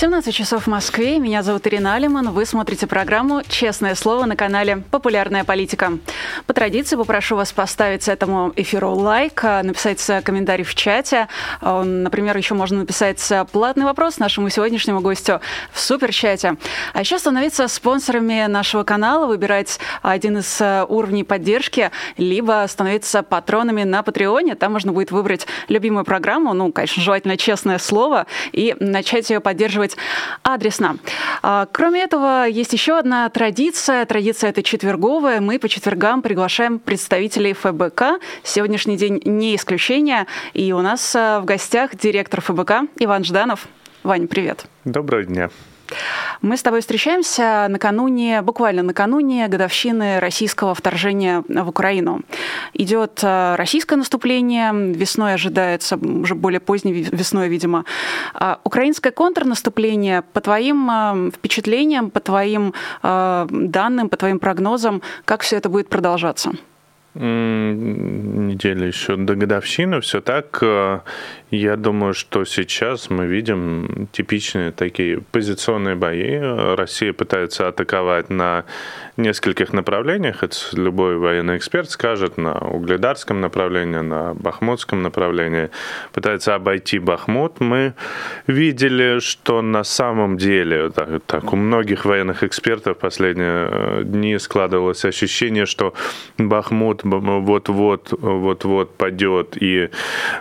17 часов в Москве. Меня зовут Ирина Алиман. Вы смотрите программу «Честное слово» на канале «Популярная политика». По традиции попрошу вас поставить этому эфиру лайк, а, написать комментарий в чате. А, например, еще можно написать платный вопрос нашему сегодняшнему гостю в суперчате. А еще становиться спонсорами нашего канала, выбирать один из а, уровней поддержки, либо становиться патронами на Патреоне. Там можно будет выбрать любимую программу, ну, конечно, желательно «Честное слово», и начать ее поддерживать делать адресно. А, кроме этого, есть еще одна традиция. Традиция эта четверговая. Мы по четвергам приглашаем представителей ФБК. Сегодняшний день не исключение. И у нас а, в гостях директор ФБК Иван Жданов. Вань, привет. Доброго дня. Мы с тобой встречаемся накануне, буквально накануне годовщины российского вторжения в Украину. Идет э, российское наступление, весной ожидается, уже более поздней весной, видимо. А украинское контрнаступление, по твоим э, впечатлениям, по твоим э, данным, по твоим прогнозам, как все это будет продолжаться? Неделя еще до годовщины, все так. Я думаю, что сейчас мы видим типичные такие позиционные бои. Россия пытается атаковать на нескольких направлениях. Это любой военный эксперт скажет на угледарском направлении, на бахмутском направлении. Пытается обойти Бахмут. Мы видели, что на самом деле, так, так у многих военных экспертов последние э, дни складывалось ощущение, что Бахмут вот-вот вот-вот падет, и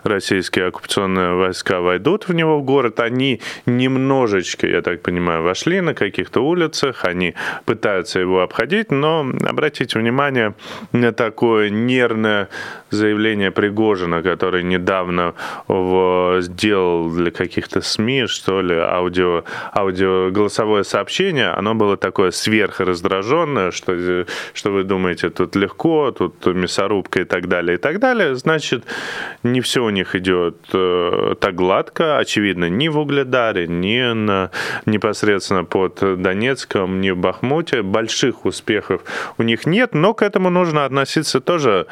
российские оккупационные оккупационные войска войдут в него в город, они немножечко, я так понимаю, вошли на каких-то улицах, они пытаются его обходить, но обратите внимание на такое нервное заявление Пригожина, который недавно в, сделал для каких-то СМИ, что ли, аудио, аудио голосовое сообщение, оно было такое сверхраздраженное, что, что вы думаете, тут легко, тут мясорубка и так далее, и так далее. Значит, не все у них идет э, так гладко, очевидно, ни в Угледаре, ни на, непосредственно под Донецком, ни в Бахмуте. Больших успехов у них нет, но к этому нужно относиться тоже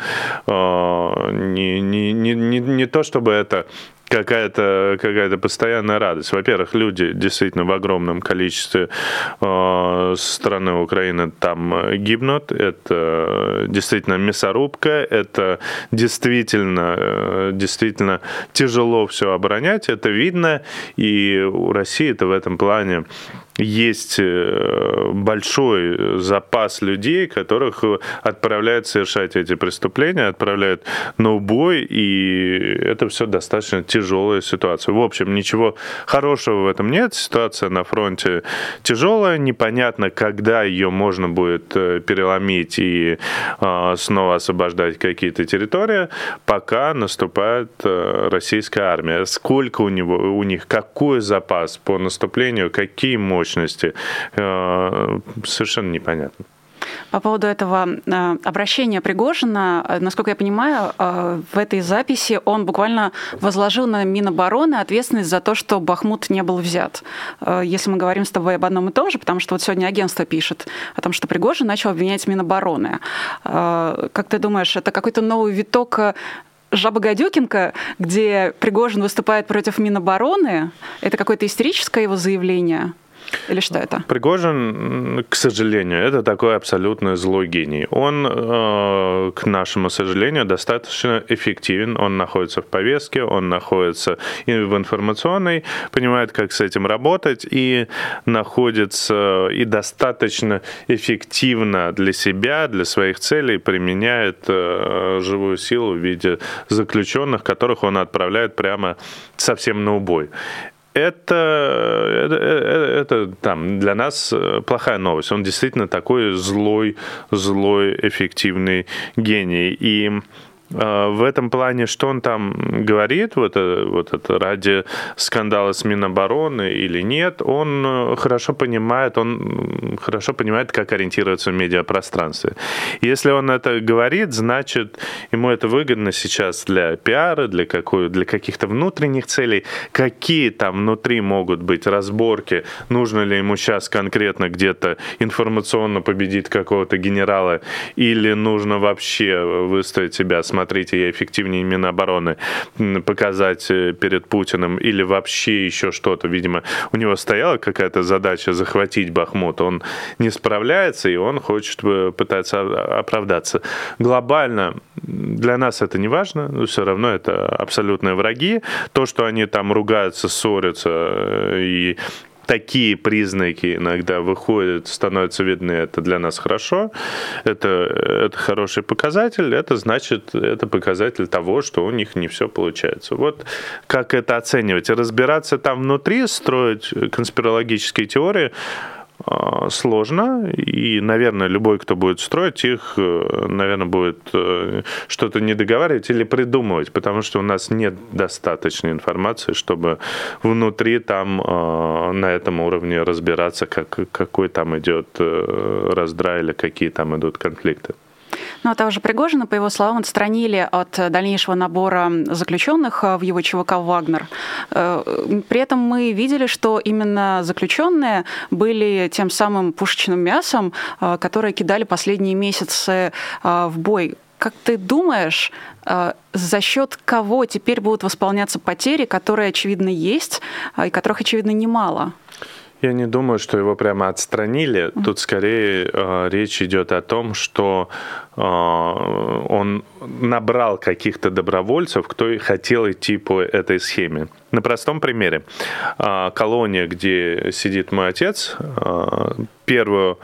э, не, не, не, не, не то, чтобы это какая-то какая постоянная радость. Во-первых, люди действительно в огромном количестве э, страны Украины там гибнут. Это действительно мясорубка. Это действительно, э, действительно тяжело все оборонять. Это видно. И у России это в этом плане есть э, большой запас людей, которых отправляют совершать эти преступления, отправляют на убой, и это все достаточно тяжелая ситуация. В общем, ничего хорошего в этом нет. Ситуация на фронте тяжелая, непонятно, когда ее можно будет э, переломить и э, снова освобождать какие-то территории, пока наступает российская армия. Сколько у, него, у них, какой запас по наступлению, какие мощности мощности, э, совершенно непонятно. По поводу этого э, обращения Пригожина, э, насколько я понимаю, в этой записи он буквально возложил на Минобороны ответственность за то, что Бахмут не был взят. Если мы говорим с тобой об одном и том же, потому что вот сегодня агентство пишет о том, что Пригожин начал обвинять Минобороны. Как ты думаешь, это какой-то новый виток Жаба Гадюкинка, где Пригожин выступает против Минобороны, это какое-то истерическое его заявление? Или что это? Пригожин, к сожалению, это такой абсолютно злой гений. Он, э, к нашему сожалению, достаточно эффективен. Он находится в повестке, он находится и в информационной, понимает, как с этим работать, и находится и достаточно эффективно для себя, для своих целей применяет э, живую силу в виде заключенных, которых он отправляет прямо совсем на убой это, это, это, это там, для нас э, плохая новость. Он действительно такой злой, злой, эффективный гений. И в этом плане, что он там говорит, вот, это, вот это ради скандала с Минобороны или нет, он э, хорошо понимает, он хорошо понимает, как ориентироваться в медиапространстве. Если он это говорит, значит, ему это выгодно сейчас для пиара, для, какой, для каких-то внутренних целей. Какие там внутри могут быть разборки, нужно ли ему сейчас конкретно где-то информационно победить какого-то генерала, или нужно вообще выставить себя с смотрите, я эффективнее Минобороны, показать э, перед Путиным или вообще еще что-то. Видимо, у него стояла какая-то задача захватить Бахмут. Он не справляется, и он хочет э, пытаться оправдаться. Глобально для нас это не важно, но все равно это абсолютные враги. То, что они там ругаются, ссорятся э, и такие признаки иногда выходят, становятся видны, это для нас хорошо, это, это хороший показатель, это значит, это показатель того, что у них не все получается. Вот как это оценивать? Разбираться там внутри, строить конспирологические теории, сложно, и, наверное, любой, кто будет строить их, э, наверное, будет э, что-то не договаривать или придумывать, потому что у нас нет достаточной информации, чтобы внутри там э, на этом уровне разбираться, как, какой там идет раздрай или какие там идут конфликты. Ну, а того же Пригожина, по его словам, отстранили от дальнейшего набора заключенных в его ЧВК «Вагнер». Э, при этом мы видели, что именно заключенные были тем самым пушечным мясом, э, которое кидали последние месяцы э, в бой. Как ты думаешь, за счет кого теперь будут восполняться потери, которые, очевидно, есть, и которых, очевидно, немало? Я не думаю, что его прямо отстранили. Тут скорее э, речь идет о том, что э, он набрал каких-то добровольцев, кто хотел идти по этой схеме. На простом примере. Э, колония, где сидит мой отец, э, первую,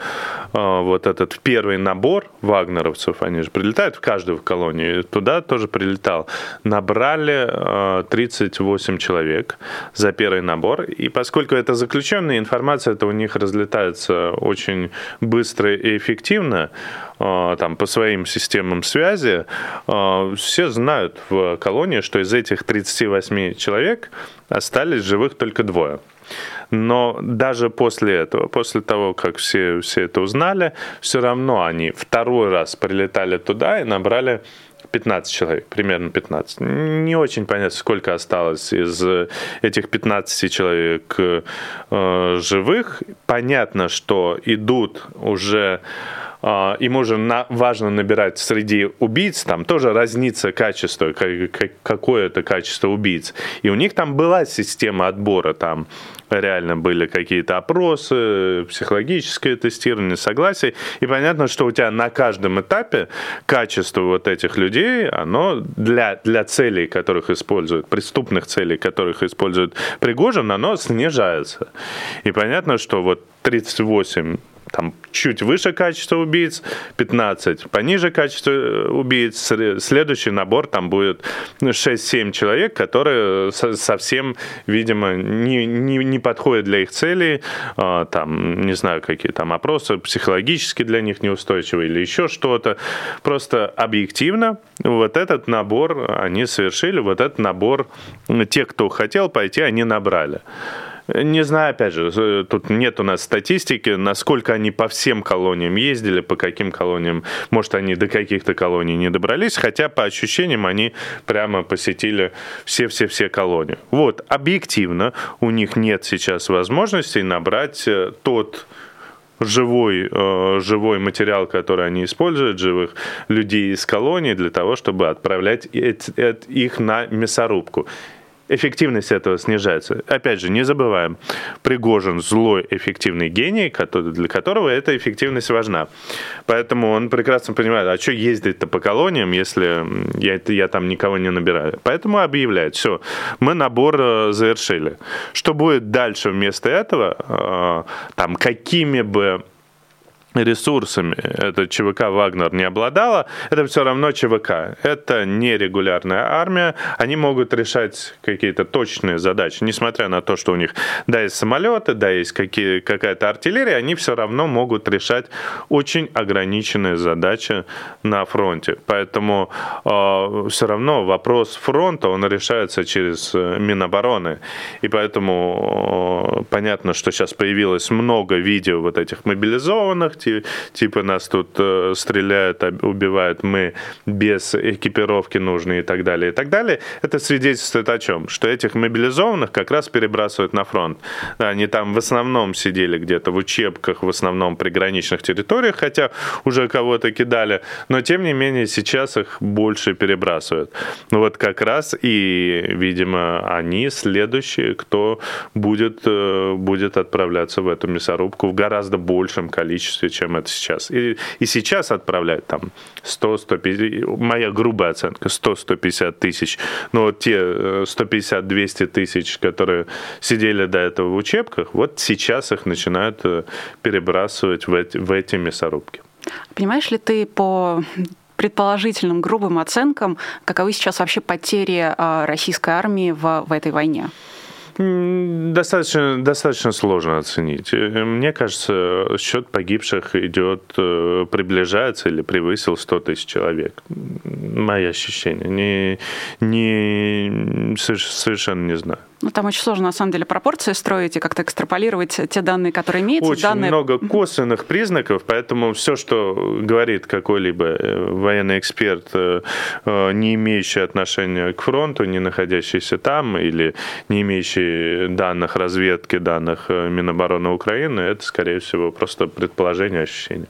вот этот первый набор вагнеровцев, они же прилетают в каждую колонию, туда тоже прилетал, набрали 38 человек за первый набор, и поскольку это заключенные, информация это у них разлетается очень быстро и эффективно, там, по своим системам связи, все знают в колонии, что из этих 38 человек остались живых только двое. Но даже после этого, после того, как все, все это узнали, все равно они второй раз прилетали туда и набрали 15 человек, примерно 15. Не очень понятно, сколько осталось из этих 15 человек э, живых. Понятно, что идут уже им уже на, важно набирать среди убийц, там тоже разница качества, как, какое это качество убийц. И у них там была система отбора, там реально были какие-то опросы, психологическое тестирование, согласие. И понятно, что у тебя на каждом этапе качество вот этих людей, оно для, для целей, которых используют, преступных целей, которых использует Пригожин, оно снижается. И понятно, что вот 38 там чуть выше качество убийц, 15 пониже качество э, убийц. Следующий набор там будет 6-7 человек, которые совсем, видимо, не, не, не подходят для их целей. А, там, не знаю, какие там опросы психологически для них неустойчивы или еще что-то. Просто объективно вот этот набор они совершили, вот этот набор, те, кто хотел пойти, они набрали. Не знаю, опять же, тут нет у нас статистики, насколько они по всем колониям ездили, по каким колониям. Может, они до каких-то колоний не добрались, хотя по ощущениям они прямо посетили все-все-все колонии. Вот, объективно у них нет сейчас возможности набрать э, тот живой, э, живой материал, который они используют, живых людей из колонии для того, чтобы отправлять их на мясорубку эффективность этого снижается. Опять же, не забываем, Пригожин злой эффективный гений, для которого эта эффективность важна. Поэтому он прекрасно понимает, а что ездить-то по колониям, если я, я там никого не набираю. Поэтому объявляет, все, мы набор э, завершили. Что будет дальше вместо этого, э, там, какими бы ресурсами это ЧВК «Вагнер» не обладала, это все равно ЧВК. Это не регулярная армия. Они могут решать какие-то точные задачи. Несмотря на то, что у них, да, есть самолеты, да, есть какие, какая-то артиллерия, они все равно могут решать очень ограниченные задачи на фронте. Поэтому э, все равно вопрос фронта, он решается через э, Минобороны. И поэтому э, понятно, что сейчас появилось много видео вот этих мобилизованных, типа нас тут э, стреляют, убивают, мы без экипировки нужны и так далее, и так далее, это свидетельствует о чем? Что этих мобилизованных как раз перебрасывают на фронт. Они там в основном сидели где-то в учебках, в основном приграничных территориях, хотя уже кого-то кидали, но тем не менее сейчас их больше перебрасывают. Ну вот как раз и, видимо, они следующие, кто будет, э, будет отправляться в эту мясорубку в гораздо большем количестве, чем это сейчас. И, и сейчас отправляют там 100-150, моя грубая оценка, 100-150 тысяч. Но вот те 150-200 э, тысяч, которые сидели до этого в учебках, вот сейчас их начинают э, перебрасывать в эти, в эти мясорубки. Понимаешь ли ты по предположительным грубым оценкам, каковы сейчас вообще потери а, российской армии в, в этой войне? Достаточно, достаточно сложно оценить. Э, мне кажется, счет погибших идет, э, приближается или превысил 100 тысяч человек. Мои ощущения. Не, не, совершенно не знаю. Ну, там очень сложно, на самом деле, пропорции строить и как-то экстраполировать те данные, которые имеются. Очень данные... много косвенных признаков, поэтому все, что говорит какой-либо э, военный эксперт, э, э, не имеющий отношения к фронту, не находящийся там или не имеющий данных разведки, данных Минобороны Украины, это, скорее всего, просто предположение, ощущение.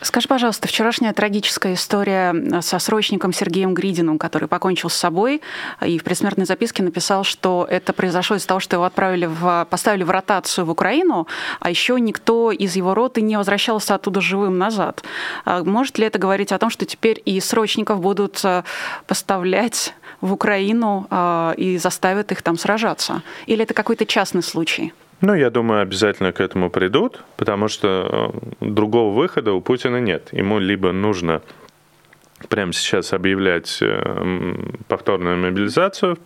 Скажи, пожалуйста, вчерашняя трагическая история э, со срочником Сергеем Гридиным, который покончил с собой и в предсмертной записке написал, что это произошло из-за того, что его отправили в, поставили в ротацию в Украину, а еще никто из его роты не возвращался оттуда живым назад. А может ли это говорить о том, что теперь и срочников будут э, поставлять в Украину э, и заставят их там сражаться? Или это какой-то частный случай? Ну, я думаю, обязательно к этому придут, потому что э, другого выхода у Путина нет. Ему либо нужно прямо сейчас объявлять э, повторную мобилизацию,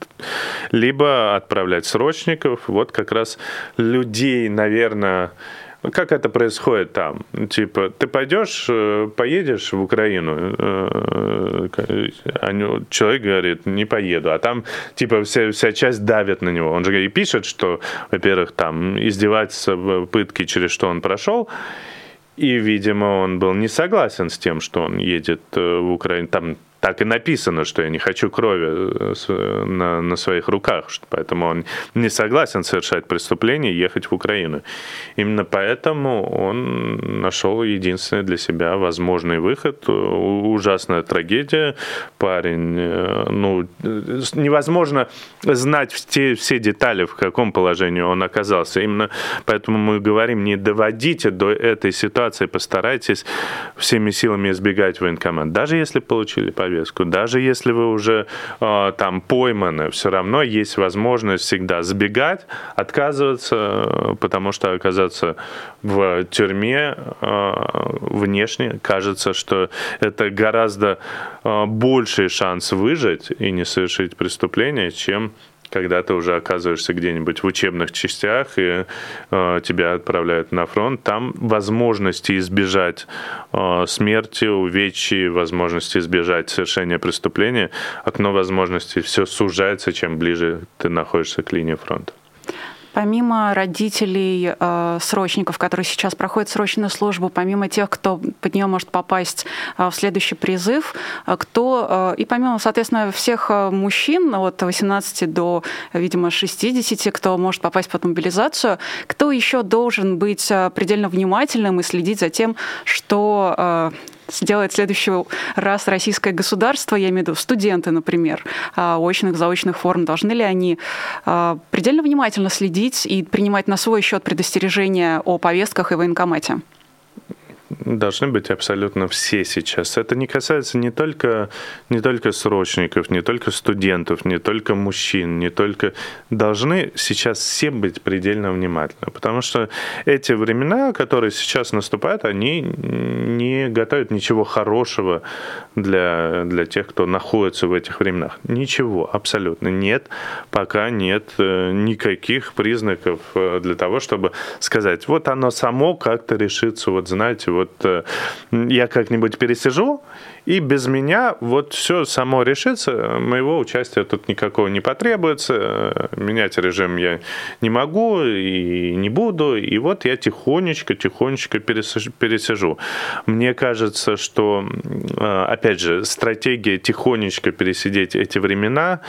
либо отправлять срочников. Вот как раз людей, наверное, как это происходит там? Типа, ты пойдешь, э, поедешь в Украину, э, человек говорит, не поеду, а там, типа, вся, вся часть давит на него. Он же и пишет, что, во-первых, там, издевательства, пытки, через что он прошел, и, видимо, он был не согласен с тем, что он едет э, в Украину. Там так и написано, что я не хочу крови э, на, на своих руках, поэтому он не согласен совершать преступление и ехать в Украину. Именно поэтому он нашел единственный для себя возможный выход. Ужасная трагедия. Парень, э, ну, невозможно знать все, все детали, в каком положении он оказался. Именно поэтому мы говорим, не доводите до этой ситуации, постарайтесь всеми силами избегать военкомат. Даже если получили повестку повестку. Даже если вы уже э, там пойманы, все равно есть возможность всегда сбегать, отказываться, потому что оказаться в тюрьме э, внешне кажется, что это гораздо э, больший шанс выжить и не совершить преступление, чем когда ты уже оказываешься где-нибудь в учебных частях и э, тебя отправляют на фронт, там возможности избежать э, смерти, увечий, возможности избежать совершения преступления, окно возможностей все сужается, чем ближе ты находишься к линии фронта. Помимо родителей э, срочников, которые сейчас проходят срочную службу, помимо тех, кто под нее может попасть э, в следующий призыв, э, кто, э, и помимо, соответственно, всех э, мужчин от 18 до, видимо, 60, кто может попасть под мобилизацию, кто еще должен быть э, предельно внимательным и следить за тем, что сделает в следующий раз российское государство, я имею в виду студенты, например, а, очных, заочных форм, должны ли они а, предельно внимательно следить и принимать на свой счет предостережения о повестках и военкомате? Должны быть абсолютно все сейчас. Это не касается не только, не только срочников, не только студентов, не только мужчин, не только... Должны сейчас все быть предельно внимательны, потому что эти времена, которые сейчас наступают, они не готовят ничего хорошего для, для тех, кто находится в этих временах. Ничего, абсолютно нет, пока нет э, никаких признаков э, для того, чтобы сказать, вот оно само как-то решится, вот знаете, вот э, я как-нибудь пересижу, и без меня вот все само решится, моего участия тут никакого не потребуется, менять режим я не могу и не буду, и вот я тихонечко, тихонечко пересижу. Мне кажется, что, э, опять же, стратегия тихонечко пересидеть эти времена,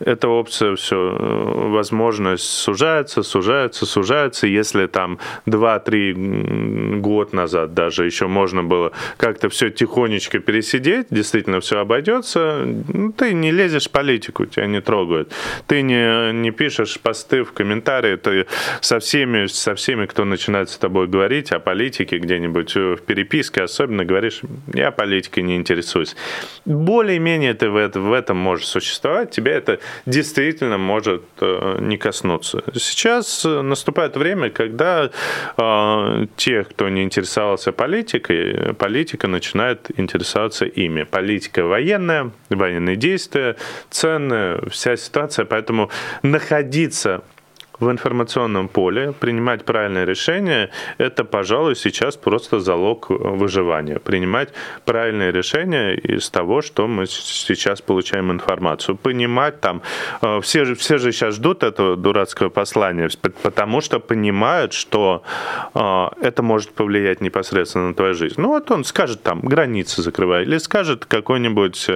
эта опция все, э, возможность сужается, сужается, сужается, если там 2-3 год назад даже еще можно было как-то все тихонечко пересидеть, сидеть, действительно все обойдется, ну, ты не лезешь в политику, тебя не трогают. Ты не, не пишешь посты в комментарии, ты со всеми, со всеми, кто начинает с тобой говорить о политике где-нибудь в переписке, особенно говоришь, я политикой не интересуюсь. Более-менее ты в, это, в этом можешь существовать, тебя это действительно может э, не коснуться. Сейчас наступает время, когда э, те, кто не интересовался политикой, политика начинает интересоваться ими. Политика военная, военные действия, цены, вся ситуация. Поэтому находиться в информационном поле, принимать правильное решение, это, пожалуй, сейчас просто залог выживания. Принимать правильное решение из того, что мы сейчас получаем информацию. Понимать там, э, все же, все же сейчас ждут этого дурацкого послания, потому что понимают, что э, это может повлиять непосредственно на твою жизнь. Ну вот он скажет там, границы закрывай, или скажет какой-нибудь,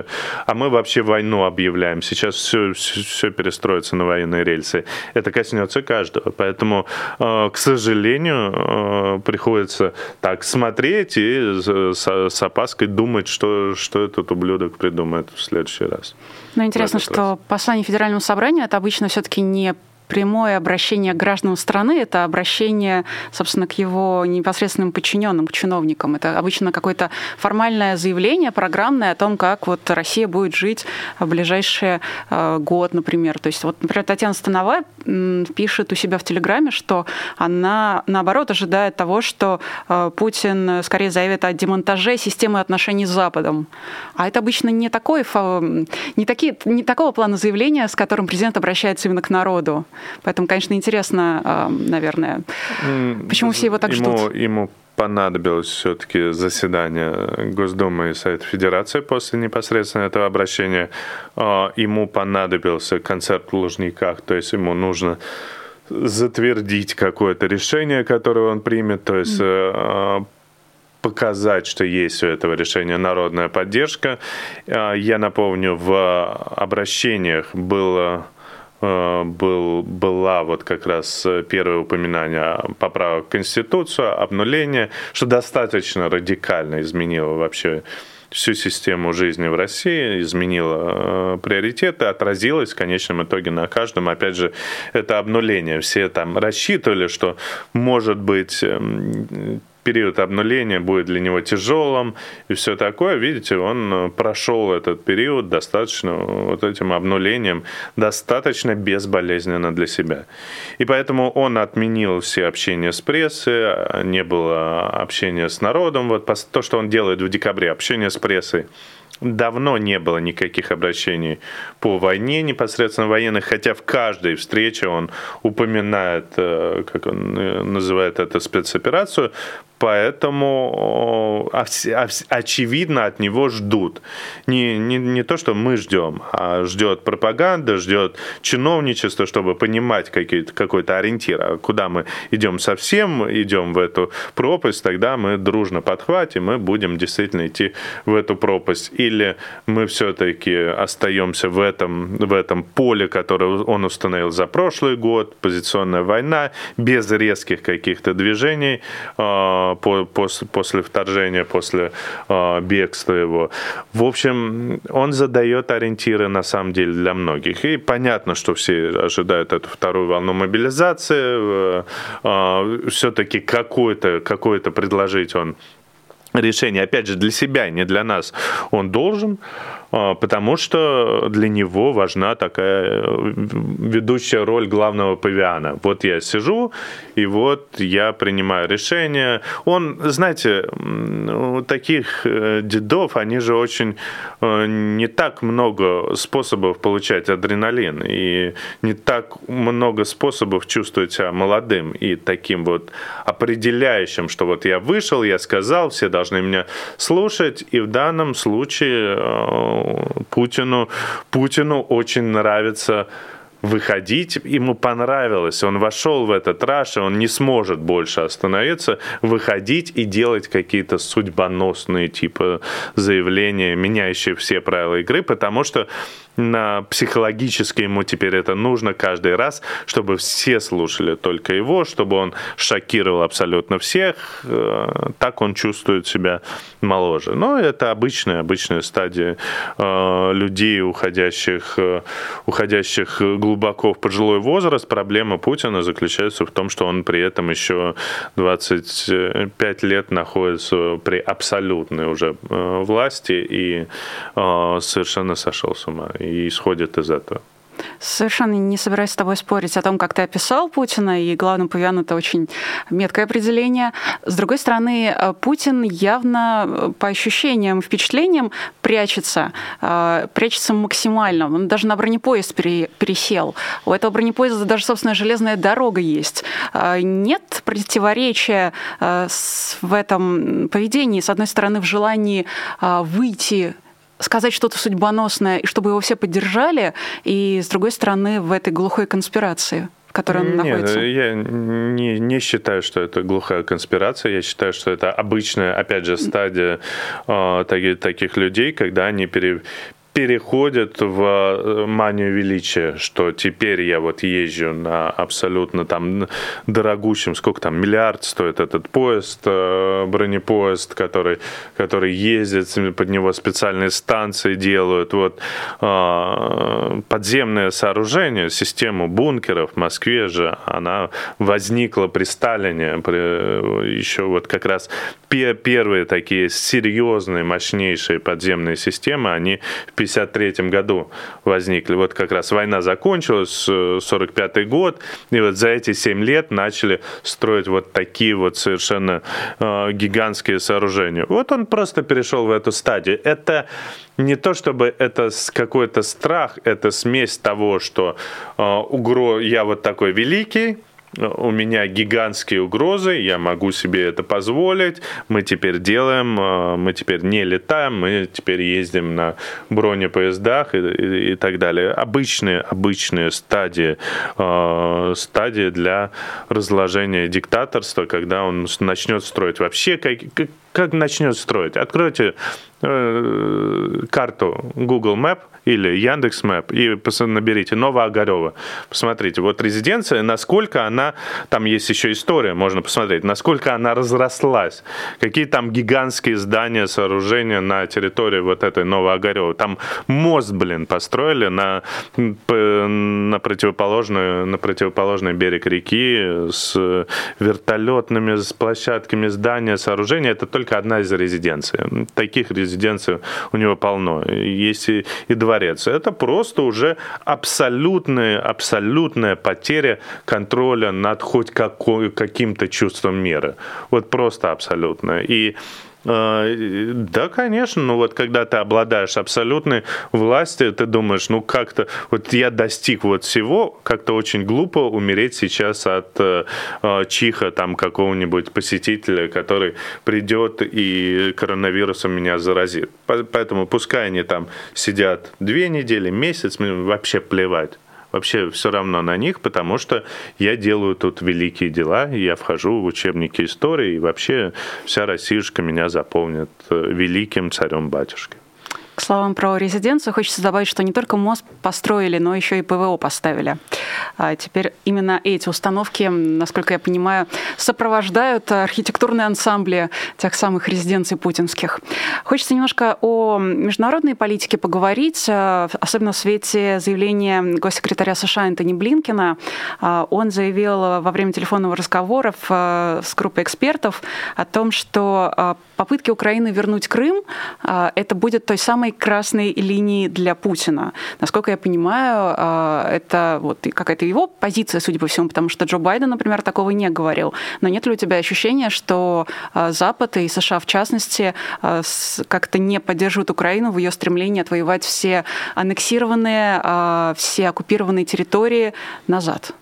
а мы вообще войну объявляем, сейчас все, все, все перестроится на военные рельсы. Это коснется сердце каждого. Поэтому, э, к сожалению, э, приходится так смотреть и с опаской думать, что, что этот ублюдок придумает в следующий раз. Ну, интересно, что послание Федеральному собранию это обычно все-таки не прямое обращение к гражданам страны, это обращение, собственно, к его непосредственным подчиненным, к чиновникам. Это обычно какое-то формальное заявление, программное о том, как вот Россия будет жить в ближайший э, год, например. То есть вот, например, Татьяна Становая пишет у себя в Телеграме, что она, наоборот, ожидает того, что э, Путин скорее заявит о демонтаже системы отношений с Западом. А это обычно не, такой, не, такие, не такого плана заявления, с которым президент обращается именно к народу. Поэтому, конечно, интересно, наверное, почему все его так ему, ждут. Ему понадобилось все-таки заседание Госдумы и Совета Федерации после непосредственно этого обращения. А, ему понадобился концерт в Лужниках, то есть ему нужно затвердить какое-то решение, которое он примет, то есть mm показать, что есть у этого решения народная поддержка. А, я напомню, в обращениях было Э, был, была вот как раз первое упоминание поправок в Конституцию, обнуление, что достаточно радикально изменило вообще всю систему жизни в России, изменило э, приоритеты, отразилось в конечном итоге на каждом. Опять же, это обнуление. Все там рассчитывали, что может быть эм, период обнуления будет для него тяжелым и все такое. Видите, он э, прошел этот период достаточно вот этим обнулением, достаточно безболезненно для себя. И поэтому он отменил все общения с прессой, не было общения с народом. Вот то, что он делает в декабре, общение с прессой, давно не было никаких обращений по войне, непосредственно военных, хотя в каждой встрече он упоминает, э, как он э, называет это, спецоперацию, поэтому очевидно от него ждут. Не, не, не то, что мы ждем, а ждет пропаганда, ждет чиновничество, чтобы понимать какой-то ориентир, а куда мы идем совсем, идем в эту пропасть, тогда мы дружно подхватим и будем действительно идти в эту пропасть. Или мы все-таки остаемся в этом, в этом поле, которое он установил за прошлый год, позиционная война, без резких каких-то движений, а, по, после, после вторжения, после э, бегства его. В общем, он задает ориентиры на самом деле для многих. И понятно, что все ожидают эту вторую волну мобилизации. Э, э, все-таки какое-то какое предложить он решение, опять же, для себя, не для нас, он должен, а, потому что для него важна такая э, ведущая роль главного павиана. Вот я сижу, и вот я принимаю решение. Он, знаете, таких э, дедов, они же очень э, не так много способов получать адреналин, и не так много способов чувствовать себя молодым и таким вот определяющим, что вот я вышел, я сказал, все должны меня слушать, и в данном случае Путину, Путину очень нравится выходить, ему понравилось, он вошел в этот раш, и он не сможет больше остановиться, выходить и делать какие-то судьбоносные типа заявления, меняющие все правила игры, потому что психологически ему теперь это нужно каждый раз, чтобы все слушали только его, чтобы он шокировал абсолютно всех. Э, так он чувствует себя моложе. Но это обычная, обычная стадия э, людей, уходящих, э, уходящих глубоко в пожилой возраст. Проблема Путина заключается в том, что он при этом еще 25 лет находится при абсолютной уже власти и совершенно сошел с ума и исходят из этого. Совершенно не собираюсь с тобой спорить о том, как ты описал Путина, и главным павиан это очень меткое определение. С другой стороны, э, Путин явно э, по ощущениям, впечатлениям прячется, э, прячется максимально. Он даже на бронепоезд пересел. У этого бронепоезда даже, собственно, железная дорога есть. Нет противоречия в этом поведении. С одной стороны, в желании выйти сказать что-то судьбоносное, и чтобы его все поддержали, и, с другой стороны, в этой глухой конспирации в которой он Нет, находится? Я не, не считаю, что это глухая конспирация. Я считаю, что это обычная, опять же, стадия э, таких, таких людей, когда они пере, переходят в э, манию величия, что теперь я вот езжу на абсолютно там дорогущем, сколько там, миллиард стоит этот поезд, э, бронепоезд, который, который ездит, под него специальные станции делают, вот э, подземное сооружение, систему бункеров в Москве же, она возникла при Сталине, при, еще вот как раз первые такие серьезные, мощнейшие подземные системы, они в 1953 году возникли. Вот как раз война закончилась, 45 э, год, и вот за эти 7 лет начали строить вот такие вот совершенно э, гигантские сооружения. Вот он просто перешел в эту стадию. Это не то чтобы это какой-то страх, это смесь того, что э, угро я вот такой великий, у меня гигантские угрозы, я могу себе это позволить, мы теперь делаем, э, мы теперь не летаем, мы теперь ездим на бронепоездах и, и, и так далее. Обычные, обычные стадии, э, стадии для разложения диктаторства, когда он начнет строить вообще, как, как, как начнет строить. Откройте э, карту Google Map, или Яндекс Мэп и наберите Новоогарева. Посмотрите, вот резиденция, насколько она, там есть еще история, можно посмотреть, насколько она разрослась, какие там гигантские здания, сооружения на территории вот этой Новоогарева. Там мост, блин, построили на, на, противоположную, на противоположный берег реки с вертолетными с площадками здания, сооружения. Это только одна из резиденций. Таких резиденций у него полно. Есть и, и дворец. Это просто уже абсолютная, абсолютная потеря контроля над хоть каким-то чувством меры. Вот просто абсолютная. И да, конечно, ну вот когда ты обладаешь абсолютной властью, ты думаешь, ну как-то, вот я достиг вот всего, как-то очень глупо умереть сейчас от э, э чиха там какого-нибудь посетителя, который придет и коронавирусом меня заразит. Поэтому пускай они там сидят две недели, месяц, мне вообще плевать вообще все равно на них, потому что я делаю тут великие дела, я вхожу в учебники истории, и вообще вся Россиюшка меня заполнит э, великим царем-батюшкой. К словам про резиденцию, хочется добавить, что не только мост построили, но еще и ПВО поставили. А теперь именно эти установки, насколько я понимаю, сопровождают архитектурные ансамбли тех самых резиденций путинских. Хочется немножко о международной политике поговорить, а, особенно в свете заявления госсекретаря США Энтони Блинкина. А, он заявил во время телефонного разговора с группой экспертов о том, что попытки Украины вернуть Крым это будет той самой самой красной линии для Путина. Насколько я понимаю, а, это вот какая-то его позиция, судя по всему, потому что Джо Байден, например, такого не говорил. Но нет ли у тебя ощущения, что а, Запад и США в частности а, как-то не поддерживают Украину в ее стремлении отвоевать все аннексированные, все оккупированные территории назад?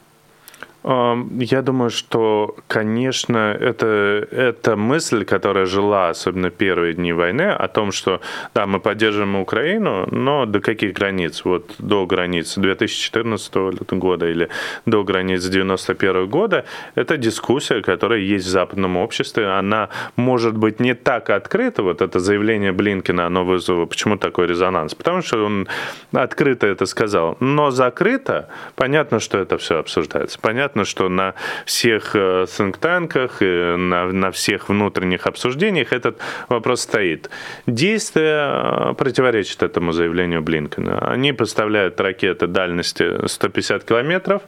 Я думаю, что, конечно, это, это мысль, которая жила, особенно первые дни войны, о том, что, да, мы поддерживаем Украину, но до каких границ? Вот до границ 2014 года или до границ 91 года, это дискуссия, которая есть в западном обществе. Она может быть не так открыта, вот это заявление Блинкина, оно вызвало, почему такой резонанс? Потому что он открыто это сказал. Но закрыто, понятно, что это все обсуждается. Понятно, понятно, что на всех think э, на, на всех внутренних обсуждениях этот вопрос стоит. Действие э, противоречит этому заявлению Блинкена. Они поставляют ракеты дальности 150 километров,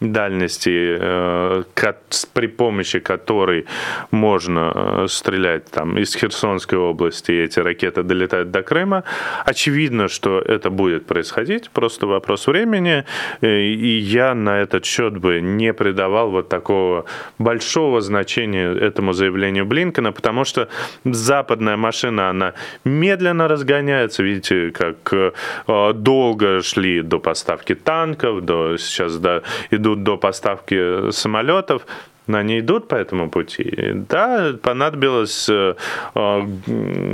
дальности, э, при помощи которой можно э, стрелять там из Херсонской области, и эти ракеты долетают до Крыма. Очевидно, что это будет происходить, просто вопрос времени, э, и я на этот счет бы не придавал вот такого большого значения этому заявлению Блинкена, потому что западная машина, она медленно разгоняется, видите, как долго шли до поставки танков, до сейчас до, идут идут до поставки самолетов, но они идут по этому пути. Да, понадобилось э,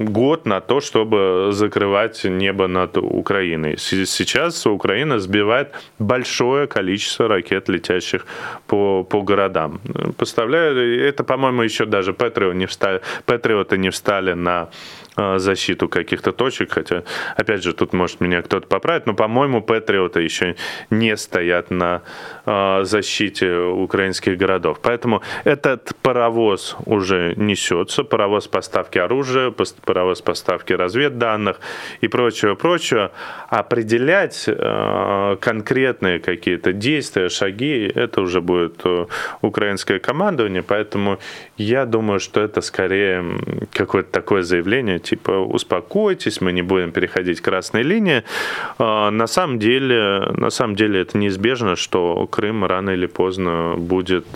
год на то, чтобы закрывать небо над Украиной. Сейчас Украина сбивает большое количество ракет, летящих по, по городам. Поставляю, это, по-моему, еще даже Патриоты не встали, Патриоты не встали на э, защиту каких-то точек, хотя, опять же, тут может меня кто-то поправить, но, по-моему, Патриоты еще не стоят на э, защите украинских городов. Поэтому этот паровоз уже несется, паровоз поставки оружия, паровоз поставки разведданных и прочего, прочего. Определять э, конкретные какие-то действия, шаги, это уже будет э, украинское командование, поэтому я думаю, что это скорее какое-то такое заявление, типа успокойтесь, мы не будем переходить красные линии. Э, на самом деле, на самом деле это неизбежно, что Крым рано или поздно будет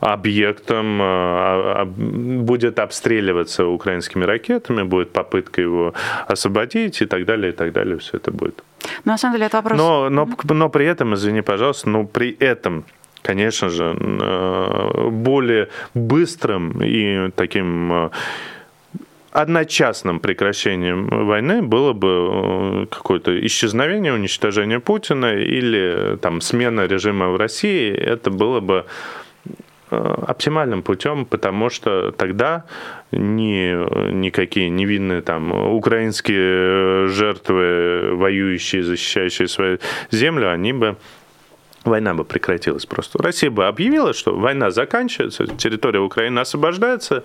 объектом, а, а, будет обстреливаться украинскими ракетами, будет попытка его освободить и так далее, и так далее. Все это будет. Но, на самом деле это вопрос... Но, но, но при этом, извини, пожалуйста, но при этом конечно же, э, более быстрым и таким э, одночасным прекращением войны было бы э, какое-то исчезновение, уничтожение Путина или там смена режима в России. Это было бы оптимальным путем, потому что тогда ни, никакие невинные там украинские жертвы, воюющие, защищающие свою землю, они бы война бы прекратилась просто. Россия бы объявила, что война заканчивается, территория Украины освобождается,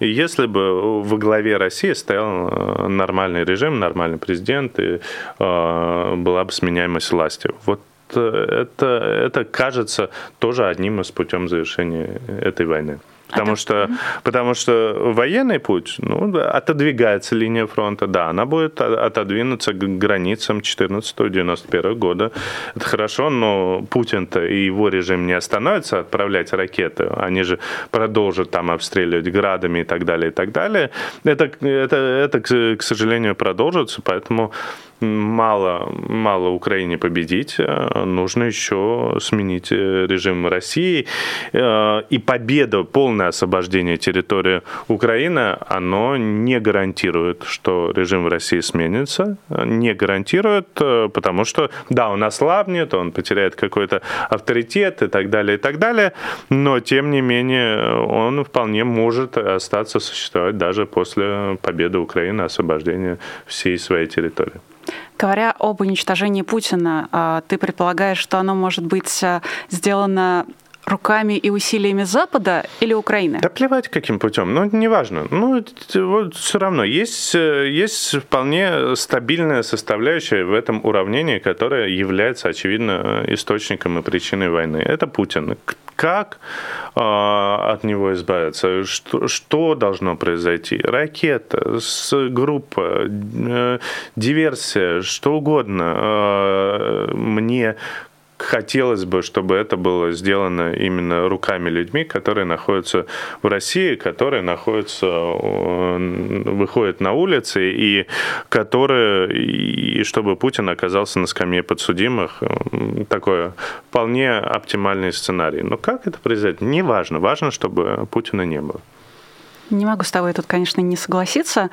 и если бы во главе России стоял э, нормальный режим, нормальный президент, и э, была бы сменяемость власти. Вот это, это кажется тоже одним из путем завершения этой войны. Потому, а что, потому что военный путь, ну, отодвигается линия фронта, да, она будет отодвинуться к границам 14-91 года. Это хорошо, но Путин-то и его режим не остановится отправлять ракеты. Они же продолжат там обстреливать градами и так далее, и так далее. Это, это, это к сожалению, продолжится, поэтому мало, мало Украине победить, нужно еще сменить режим России. И победа, полная полное освобождение территории Украины, оно не гарантирует, что режим в России сменится, не гарантирует, э, потому что, да, он ослабнет, он потеряет какой-то авторитет и так далее, и так далее, но, тем не менее, он вполне может остаться существовать даже после победы Украины, освобождения всей своей территории. Говоря об уничтожении Путина, а, ты предполагаешь, что оно может быть а, сделано руками и усилиями Запада или Украины? Да плевать каким путем, ну неважно. Ну вот все равно есть, э, есть вполне стабильная составляющая в этом уравнении, которая является, очевидно, источником и причиной войны. Это Путин. Как э, от него избавиться? Что, что должно произойти? Ракета, с, группа, э, диверсия, что угодно. Э, мне хотелось бы, чтобы это было сделано именно руками людьми, которые находятся в России, которые находятся, выходят на улицы, и которые, и чтобы Путин оказался на скамье подсудимых. Такой вполне оптимальный сценарий. Но как это произойдет? Не важно. Важно, чтобы Путина не было. Не могу с тобой тут, конечно, не согласиться.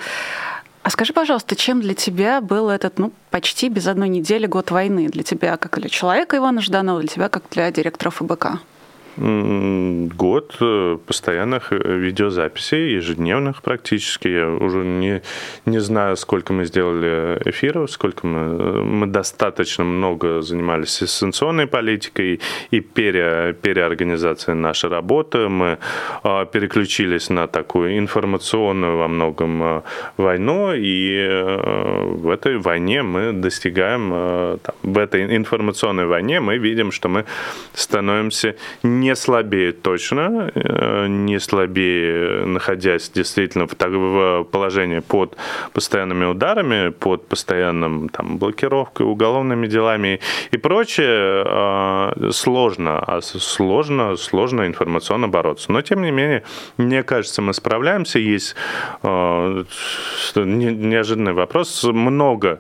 А скажи, пожалуйста, чем для тебя был этот, ну, почти без одной недели год войны? Для тебя как для человека Ивана Жданова, для тебя как для директора ФБК? Год э, постоянных э, видеозаписей, ежедневных практически. Я уже не, не знаю, сколько мы сделали эфиров, сколько мы... Э, мы достаточно много занимались дистанционной политикой и пере, переорганизацией нашей работы. Мы переключились на такую информационную во многом войну, и в этой войне мы достигаем... Там, в этой информационной войне мы видим, что мы становимся не слабее точно, э, не слабее, находясь действительно в положении под постоянными ударами, под постоянным там, блокировкой, уголовными делами и прочее, э, сложно, а сложно, сложно информационно бороться. Но, тем не менее, мне кажется, мы справляемся. Есть э, неожиданный вопрос. Много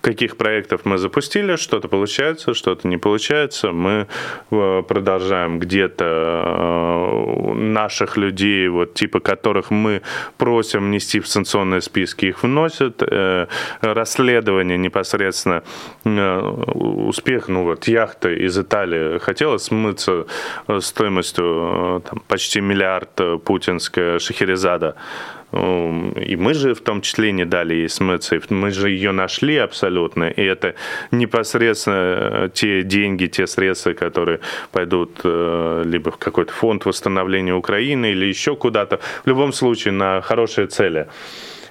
каких проектов мы запустили, что-то получается, что-то не получается. Мы продолжаем где где-то э, наших людей, вот типа которых мы просим внести в санкционные списки, их вносят. Э, расследование непосредственно, э, успех, ну вот яхта из Италии хотела смыться стоимостью там, почти миллиард путинская Шахерезада. И мы же в том числе не дали ей смыться, мы же ее нашли абсолютно, и это непосредственно те деньги, те средства, которые пойдут э, либо в какой-то фонд восстановления Украины или еще куда-то, в любом случае на хорошие цели.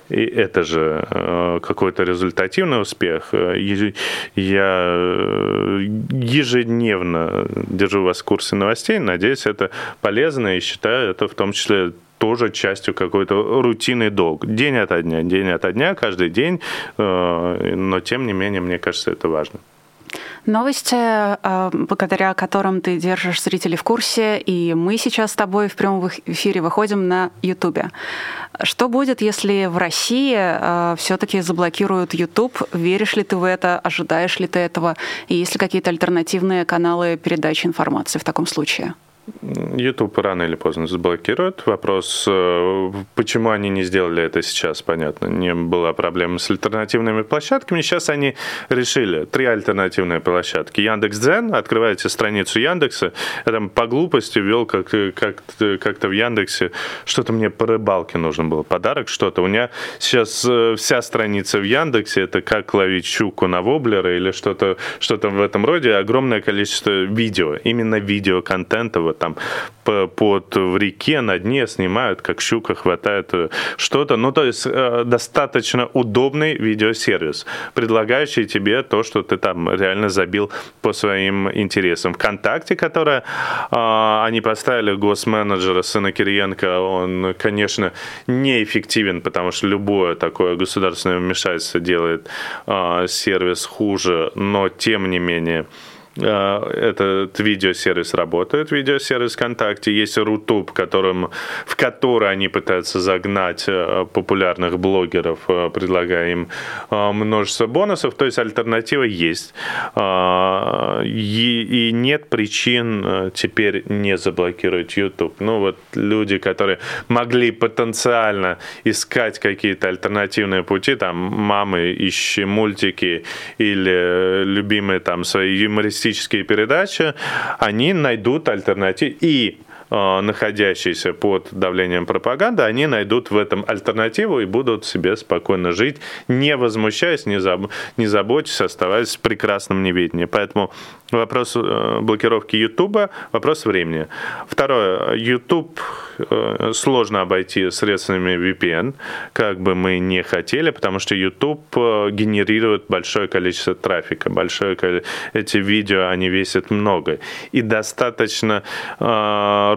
И это же э, какой-то результативный успех. Я э, ежедневно держу вас в курсе новостей. Надеюсь, это полезно и считаю это в том числе тоже частью какой-то рутины долг. День ото дня, день ото дня, каждый день, э, но тем не менее, мне кажется, это важно. Новости, э, благодаря которым ты держишь зрителей в курсе, и мы сейчас с тобой в прямом эфире выходим на Ютубе. Что будет, если в России э, все-таки заблокируют YouTube? Веришь ли ты в это? Ожидаешь ли ты этого? И есть ли какие-то альтернативные каналы передачи информации в таком случае? YouTube рано или поздно заблокируют. Вопрос, э, почему они не сделали это сейчас, понятно. Не была проблема с альтернативными площадками. Сейчас они решили. Три альтернативные площадки. Яндекс.Дзен, открываете страницу Яндекса, я там по глупости ввел как, как, как-то в Яндексе, что-то мне по рыбалке нужно было, подарок, что-то. У меня сейчас э, вся страница в Яндексе, это как ловить щуку на воблера или что-то что в этом роде. Огромное количество видео, именно видеоконтента там под в реке на дне снимают, как щука хватает э, что-то. Ну, то есть э, достаточно удобный видеосервис, предлагающий тебе то, что ты там реально забил по своим интересам. Вконтакте, которое а, они поставили госменеджера сына Кириенко, он, конечно, неэффективен, потому что любое такое государственное вмешательство делает а, сервис хуже, но тем не менее этот видеосервис работает, видеосервис ВКонтакте. Есть Рутуб, которым, в который они пытаются загнать популярных блогеров, предлагая им множество бонусов. То есть альтернатива есть. И нет причин теперь не заблокировать YouTube. Ну вот люди, которые могли потенциально искать какие-то альтернативные пути, там мамы ищи мультики или любимые там свои юмористические передачи, они найдут альтернативу. И находящиеся под давлением пропаганды, они найдут в этом альтернативу и будут себе спокойно жить, не возмущаясь, не, заб... не заботясь, оставаясь в прекрасном неведении. Поэтому вопрос э, блокировки YouTube – вопрос времени. Второе. YouTube э, сложно обойти средствами VPN, как бы мы не хотели, потому что YouTube генерирует большое количество трафика, большое эти видео, они весят много. И достаточно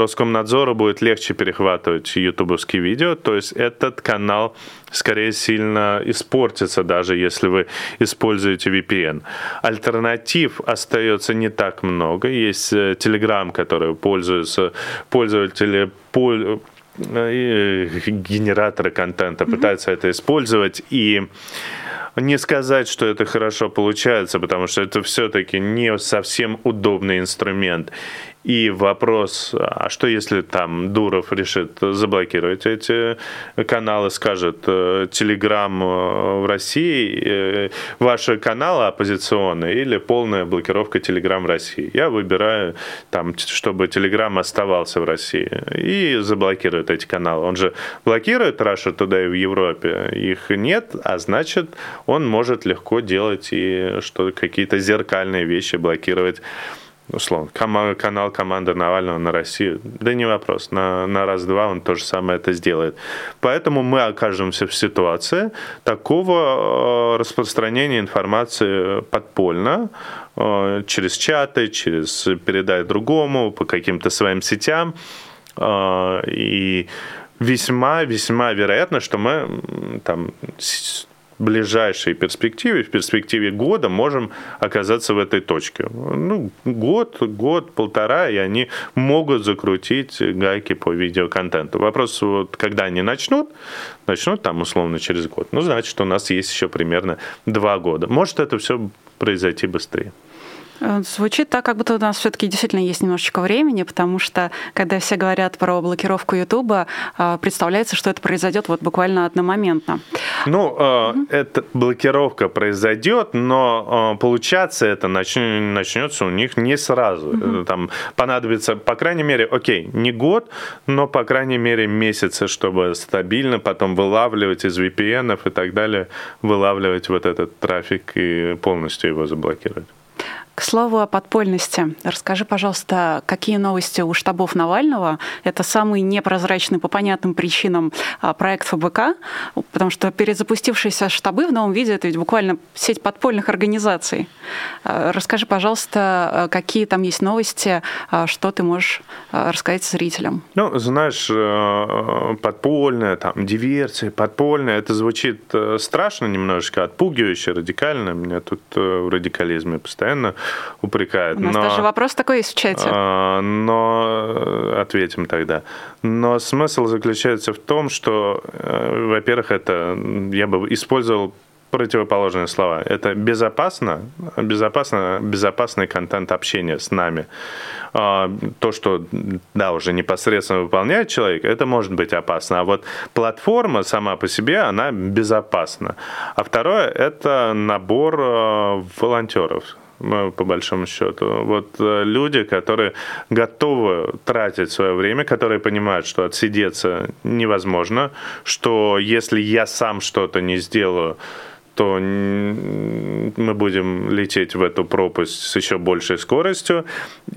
Роскомнадзору будет легче перехватывать ютубовские видео, то есть этот канал скорее сильно испортится, даже если вы используете VPN. Альтернатив остается не так много. Есть э, Telegram, который пользуются пользователи э, генераторы контента mm-hmm. пытаются это использовать и не сказать, что это хорошо получается, потому что это все-таки не совсем удобный инструмент. И вопрос, а что если там Дуров решит заблокировать эти каналы, скажет, Телеграм э, в России, э, ваши каналы оппозиционные или полная блокировка Телеграм в России. Я выбираю, там, чтобы Телеграм оставался в России и заблокирует эти каналы. Он же блокирует Russia туда и в Европе. Их нет, а значит, он может легко делать и что какие-то зеркальные вещи блокировать условно, канал команды Навального на Россию, да не вопрос, на, на раз-два он то же самое это сделает. Поэтому мы окажемся в ситуации такого э, распространения информации подпольно, э, через чаты, через передать другому, по каким-то своим сетям. Э, и весьма-весьма вероятно, что мы там ближайшей перспективе, в перспективе года можем оказаться в этой точке. Ну, год, год, полтора, и они могут закрутить гайки по видеоконтенту. Вопрос, вот, когда они начнут, начнут там условно через год, ну, значит, у нас есть еще примерно два года. Может это все произойти быстрее. Э, звучит так, как будто у нас все-таки действительно есть немножечко времени, потому что, когда все говорят про блокировку Ютуба, э, представляется, что это произойдет вот буквально одномоментно. Ну, угу. эта блокировка произойдет, но получаться это начнется у них не сразу. Угу. Там понадобится, по крайней мере, окей, не год, но, по крайней мере, месяцы, чтобы стабильно потом вылавливать из VPN и так далее, вылавливать вот этот трафик и полностью его заблокировать. К слову о подпольности. Расскажи, пожалуйста, какие новости у штабов Навального? Это самый непрозрачный по понятным причинам а, проект ФБК, потому что перезапустившиеся штабы в новом виде — это ведь буквально сеть подпольных организаций. А, расскажи, пожалуйста, а, какие там есть новости, что ты можешь рассказать зрителям? Ну, знаешь, э, подпольная, там, диверсия, подпольная, это звучит э, страшно немножечко, отпугивающе, радикально. Меня тут э, в радикализме постоянно упрекают. У нас но, даже вопрос такой есть в чате. А, но э, ответим тогда. Но смысл заключается в том, что, э, во-первых, это я бы использовал противоположные слова. Это безопасно, безопасно, безопасный контент общения с нами. А, то, что, да, уже непосредственно выполняет человек, это может быть опасно. А вот платформа сама по себе, она безопасна. А второе, это набор э, волонтеров по большому счету. Вот э, люди, которые готовы тратить свое время, которые понимают, что отсидеться невозможно, что если я сам что-то не сделаю, то мы будем лететь в эту пропасть с еще большей скоростью.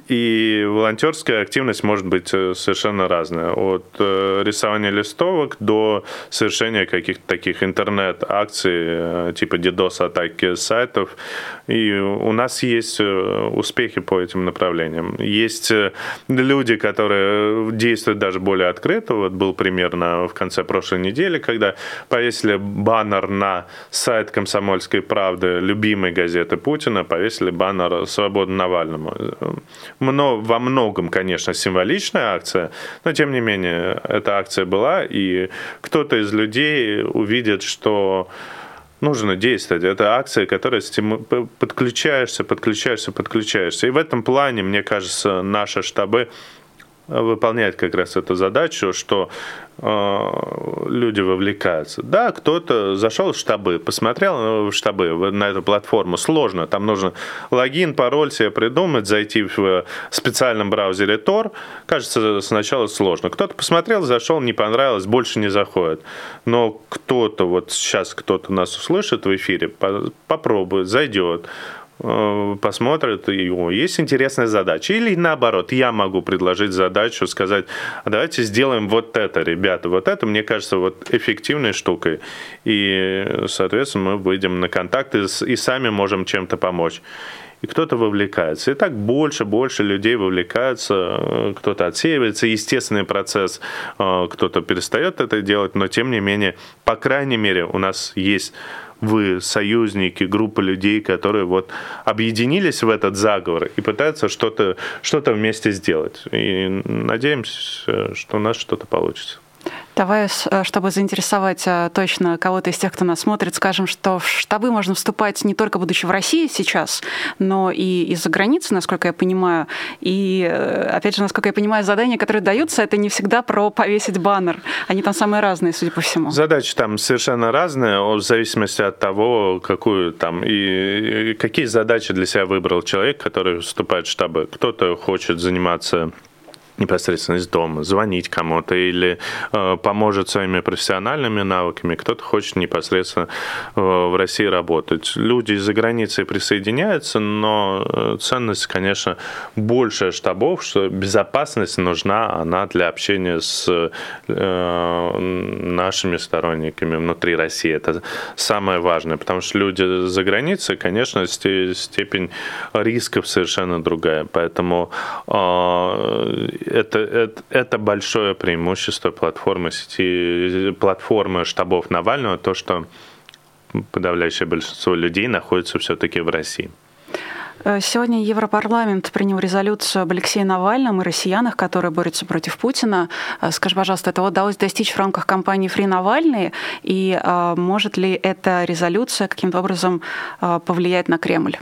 И волонтерская активность может быть э, совершенно разная. От э, рисования листовок до совершения каких-то таких интернет-акций, э, типа DDoS-атаки сайтов. И у нас есть успехи по этим направлениям. Есть люди, которые действуют даже более открыто. Вот был примерно в конце прошлой недели, когда повесили баннер на сайт сайт «Комсомольской правды», любимой газеты Путина, повесили баннер «Свобода Навальному». Мно, во многом, конечно, символичная акция, но, тем не менее, эта акция была, и кто-то из людей увидит, что нужно действовать. Это акция, которая стиму... подключаешься, подключаешься, подключаешься. И в этом плане, мне кажется, наши штабы выполняет как раз эту задачу, что э, люди вовлекаются. Да, кто-то зашел в штабы, посмотрел в штабы, на эту платформу, сложно, там нужно логин, пароль себе придумать, зайти в специальном браузере Tor, кажется, сначала сложно. Кто-то посмотрел, зашел, не понравилось, больше не заходит. Но кто-то, вот сейчас кто-то нас услышит в эфире, попробует, зайдет, Э, посмотрят, и о, есть интересная задача. Или наоборот, я могу предложить задачу, сказать, «А давайте сделаем вот это, ребята, вот это, мне кажется, вот эффективной штукой. И, соответственно, мы выйдем на контакты и сами можем чем-то помочь и кто-то вовлекается. И так больше, больше людей вовлекаются, э, кто-то отсеивается, естественный процесс, э, кто-то перестает это делать, но тем не менее, по крайней мере, у нас есть вы союзники, группа людей, которые вот объединились в этот заговор и пытаются что-то что вместе сделать. И надеемся, что у нас что-то получится. Давай, э, чтобы заинтересовать э, точно кого-то из тех, кто нас смотрит, скажем, что в штабы можно вступать не только будучи в России сейчас, но и из-за границы, насколько я понимаю. И, э, опять же, насколько я понимаю, задания, которые даются, это не всегда про повесить баннер. Они там самые разные, судя по всему. Задачи там совершенно разные, в зависимости от того, какую там и какие задачи для себя выбрал человек, который вступает в штабы. Кто-то хочет заниматься непосредственно из дома, звонить кому-то или э, поможет своими профессиональными навыками, кто-то хочет непосредственно э, в России работать. Люди из-за границы присоединяются, но э, ценность, конечно, больше штабов, что безопасность нужна, она для общения с э, нашими сторонниками внутри России. Это самое важное, потому что люди за границей, конечно, степень рисков совершенно другая, поэтому э, это, это, это большое преимущество платформы сети, платформы штабов Навального, то, что подавляющее большинство людей находится все-таки в России. Э, сегодня Европарламент принял резолюцию об Алексее Навальном и россиянах, которые борются против Путина. Э, скажи, пожалуйста, этого удалось достичь в рамках кампании «Фри Навальный», и э, может ли эта резолюция каким-то образом повлиять на Кремль?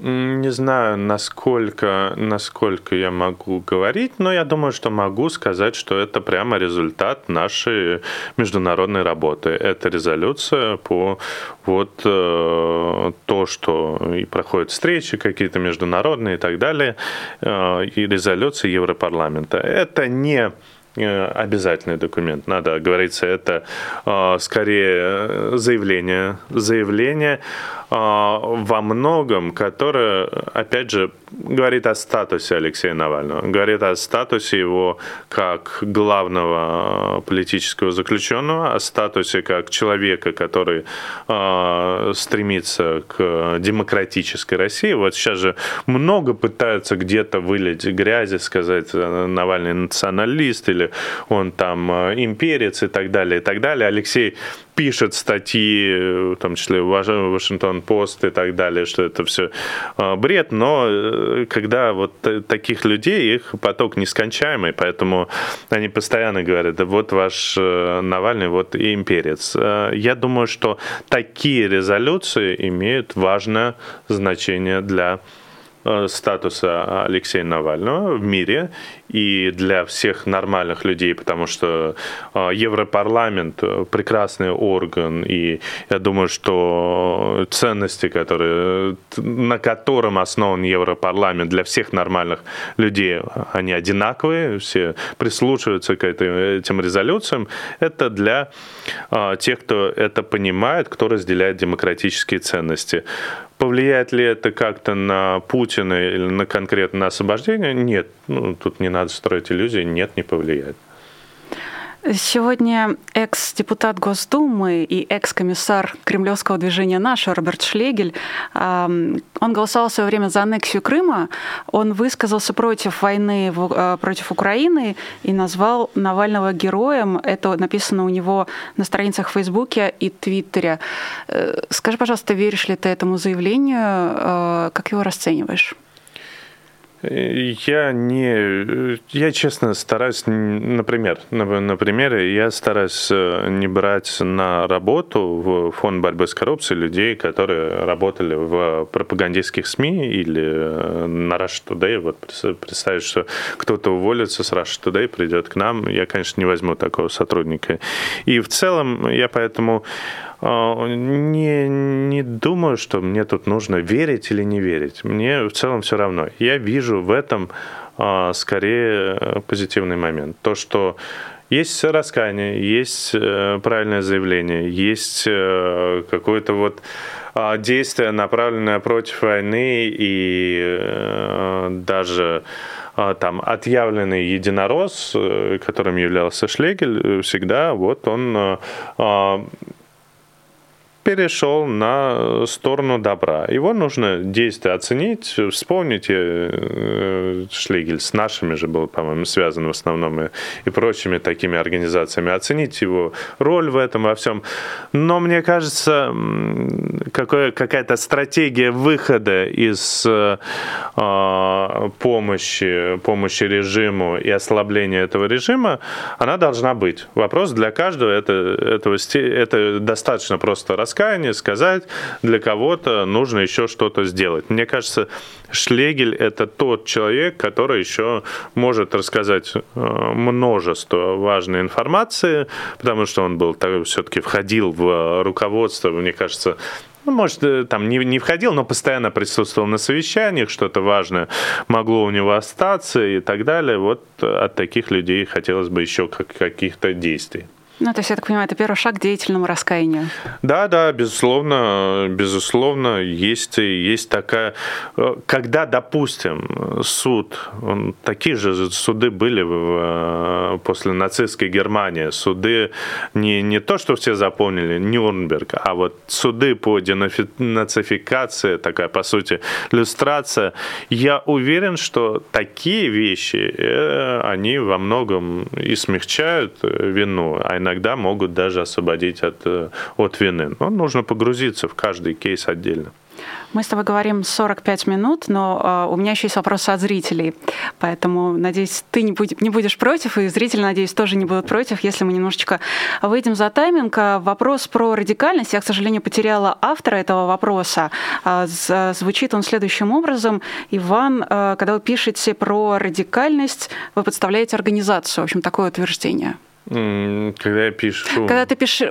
Не знаю, насколько, насколько я могу говорить, но я думаю, что могу сказать, что это прямо результат нашей международной работы. Это резолюция по вот э, то, что и проходят встречи какие-то международные и так далее, э, и резолюция Европарламента. Это не э, обязательный документ. Надо говорится, это э, скорее заявление, заявление а, во многом, которое, опять же, говорит о статусе Алексея Навального, говорит о статусе его как главного политического заключенного, о статусе как человека, который э, стремится к демократической России. Вот сейчас же много пытаются где-то вылить грязи, сказать, Навальный националист или он там имперец и так далее, и так далее. Алексей пишет статьи, в том числе Вашингтон Пост и так далее, что это все а, бред, но э, когда вот таких людей, их поток нескончаемый, поэтому они постоянно говорят, да вот ваш э, Навальный, вот и имперец. Э, я думаю, что такие резолюции имеют важное значение для статуса Алексея Навального в мире и для всех нормальных людей, потому что а, Европарламент прекрасный орган, и я думаю, что ценности, которые, на котором основан Европарламент для всех нормальных людей, они одинаковые, все прислушиваются к этим резолюциям. Это для а, тех, кто это понимает, кто разделяет демократические ценности. Повлияет ли это как-то на Путина или на конкретно на освобождение? Нет. Ну, тут не надо строить иллюзии. Нет, не повлияет. Сегодня экс-депутат Госдумы и экс-комиссар кремлевского движения «Наше» Роберт Шлегель, он голосовал в свое время за аннексию Крыма, он высказался против войны э, против Украины и назвал Навального героем. Это написано у него на страницах Фейсбуке и Твиттере. Э, скажи, пожалуйста, веришь ли ты этому заявлению? Э, как его расцениваешь? Я не, я честно стараюсь, например, на, примере, я стараюсь э, не брать на работу в фонд борьбы с коррупцией людей, которые работали в пропагандистских СМИ или э, на Rush Today. Вот представить, что кто-то уволится с Rush Today, придет к нам, я, конечно, не возьму такого сотрудника. И в целом я поэтому не, не думаю, что мне тут нужно верить или не верить. Мне в целом все равно. Я вижу в этом а, скорее позитивный момент. То, что есть раскаяние, есть э, правильное заявление, есть э, какое-то вот а, действие, направленное против войны и э, даже там отъявленный единорос, которым являлся Шлегель, всегда вот он перешел на сторону добра. Его нужно действие оценить. Вспомните, э, Шлигель с нашими же был, по-моему, связан в основном и, и прочими такими организациями. Оценить его роль в этом во всем. Но мне кажется, какое, какая-то стратегия выхода из э, помощи, помощи режиму и ослабления этого режима, она должна быть. Вопрос для каждого это, этого, это достаточно просто рассказать раскаяние, сказать, для кого-то нужно еще что-то сделать. Мне кажется, Шлегель – это тот человек, который еще может рассказать э, множество важной информации, потому что он был все-таки входил в руководство, мне кажется, ну, может, э, там не, не входил, но постоянно присутствовал на совещаниях, что-то важное могло у него остаться и так далее. Вот от таких людей хотелось бы еще как, каких-то действий. Ну, то есть, я так понимаю, это первый шаг к деятельному раскаянию. Да, да, безусловно, безусловно, есть, есть такая... Э, когда, допустим, суд, такие же суды были в, э, после нацистской Германии, суды не, не то, что все запомнили, Нюрнберг, а вот суды по денацификации, такая, по сути, иллюстрация, я уверен, что такие вещи, э, они во многом и смягчают вину, а иногда могут даже освободить от, э, от вины. Но нужно погрузиться в каждый кейс отдельно. Мы с тобой говорим 45 минут, но э, у меня еще есть вопросы от зрителей. Поэтому, надеюсь, ты не, будь, не будешь против, и зрители, надеюсь, тоже не будут против, если мы немножечко выйдем за тайминг. А, вопрос про радикальность. Я, к сожалению, потеряла автора этого вопроса. Э, звучит он следующим образом. Иван, когда вы пишете про радикальность, вы подставляете организацию. В общем, такое утверждение. Когда я пишу... Когда ты пишешь,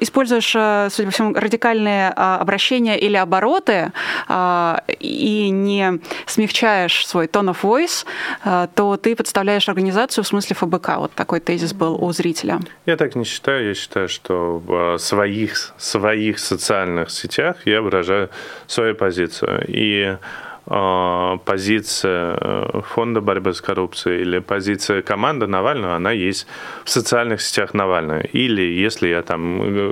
используешь, э, судя по всему, радикальные а, обращения или обороты а, и не смягчаешь свой tone of voice, а, то ты подставляешь организацию в смысле ФБК. Вот такой тезис был у зрителя. Я так не считаю. Я считаю, что в своих, своих социальных сетях я выражаю свою позицию. И позиция э, фонда борьбы с коррупцией или позиция команды Навального, она есть в социальных сетях Навального. Или если я там э,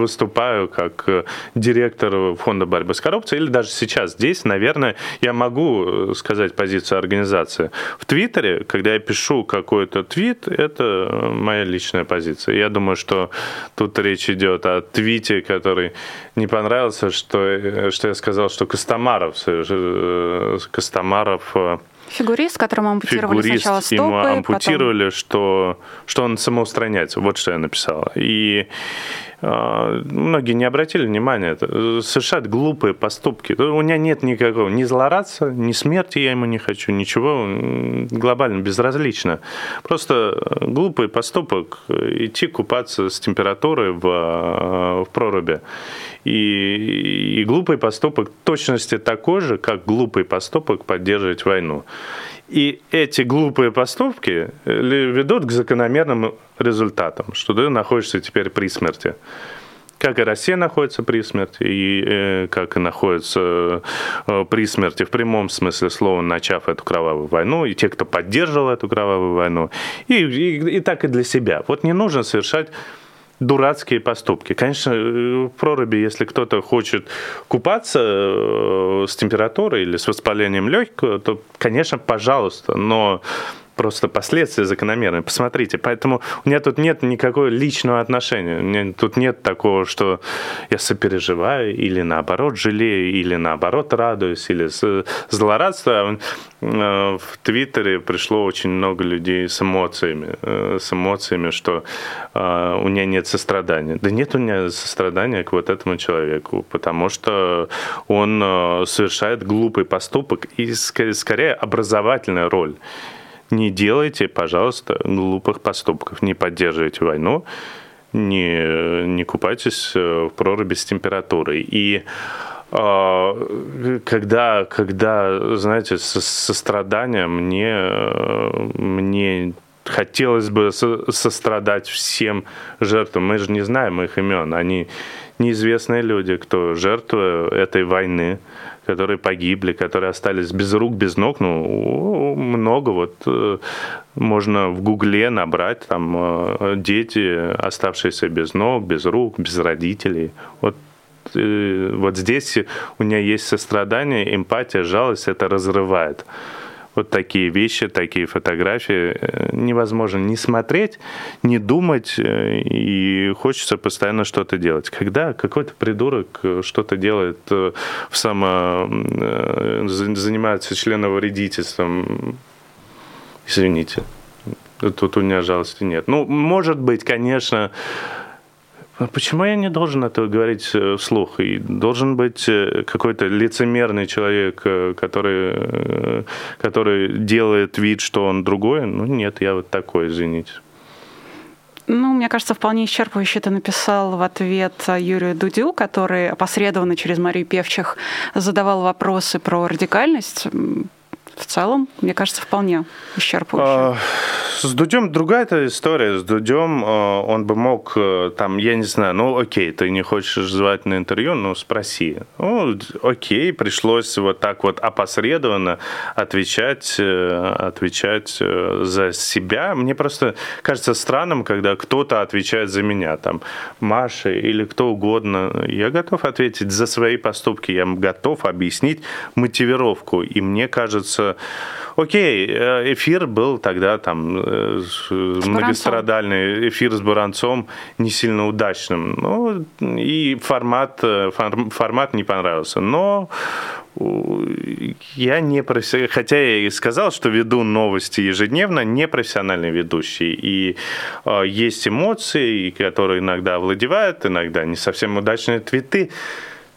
выступаю как э, директор фонда борьбы с коррупцией, или даже сейчас здесь, наверное, я могу сказать позицию организации. В Твиттере, когда я пишу какой-то твит, это моя личная позиция. Я думаю, что тут речь идет о твите, который не понравился, что, что я сказал, что Костомаров Э, Костомаров э, Фигурист, которому ампутировали фигурист, сначала стопы, ему ампутировали, потом... что, что он самоустраняется. Вот что я написал. И э, многие не обратили внимания. Это совершают глупые поступки. У меня нет никакого ни злорадства, ни смерти я ему не хочу, ничего глобально безразлично. Просто глупый поступок идти купаться с температурой в, в проруби. И, и глупый поступок точности такой же, как глупый поступок поддерживать войну. И эти глупые поступки э, ведут к закономерным результатам, что ты находишься теперь при смерти. как и Россия находится при смерти, и э, как и находится э, при смерти в прямом смысле слова, начав эту кровавую войну, и те, кто поддерживал эту кровавую войну, и, и, и так и для себя. Вот не нужно совершать дурацкие поступки. Конечно, э, в проруби, если кто-то хочет купаться э, с температурой или с воспалением легкого, то, конечно, пожалуйста, но просто последствия закономерные. Посмотрите, поэтому у меня тут нет никакого личного отношения. У меня тут нет такого, что я сопереживаю или наоборот жалею, или наоборот радуюсь, или злорадствую. Э, в Твиттере пришло очень много людей с эмоциями, э, с эмоциями, что э, у меня нет сострадания. Да нет у меня сострадания к вот этому человеку, потому что он совершает глупый поступок и скорее образовательная роль не делайте, пожалуйста, глупых поступков, не поддерживайте войну, не, не купайтесь в проруби с температурой. И а, когда, когда, знаете, со, сострадание мне, мне хотелось бы сострадать всем жертвам. Мы же не знаем их имен. Они неизвестные люди, кто жертвы этой войны которые погибли, которые остались без рук, без ног, ну, много вот э, можно в Гугле набрать там э, дети, оставшиеся без ног, без рук, без родителей. Вот э, вот здесь у меня есть сострадание, эмпатия, жалость, это разрывает вот такие вещи, такие фотографии э, невозможно не смотреть, не думать, э, и хочется постоянно что-то делать. Когда какой-то придурок э, что-то делает в само... занимается членовредительством, извините, тут у меня жалости нет. Ну, может быть, конечно, почему я не должен этого говорить э, вслух? И должен быть э, какой-то лицемерный человек, э, который, который делает вид, что он другой? Ну нет, я вот такой, извините. Ну, мне кажется, вполне исчерпывающе ты написал в ответ Юрию Дудю, который опосредованно через Марию Певчих задавал вопросы про радикальность в целом, мне кажется, вполне исчерпывающе. А, с Дудем другая эта история. С Дудем а, он бы мог, э, там, я не знаю, ну окей, ты не хочешь звать на интервью, ну спроси. Ну окей, пришлось вот так вот опосредованно отвечать, э, отвечать э, за себя. Мне просто кажется странным, когда кто-то отвечает за меня, там, Маша или кто угодно. Я готов ответить за свои поступки, я готов объяснить мотивировку. И мне кажется, окей, э, эфир был тогда там э, многострадальный, эфир с Буранцом не сильно удачным. Ну, и формат, э, формат не понравился. Но я не профессиональный, хотя я и сказал, что веду новости ежедневно, не профессиональный ведущий. И э, есть эмоции, которые иногда овладевают, иногда не совсем удачные твиты.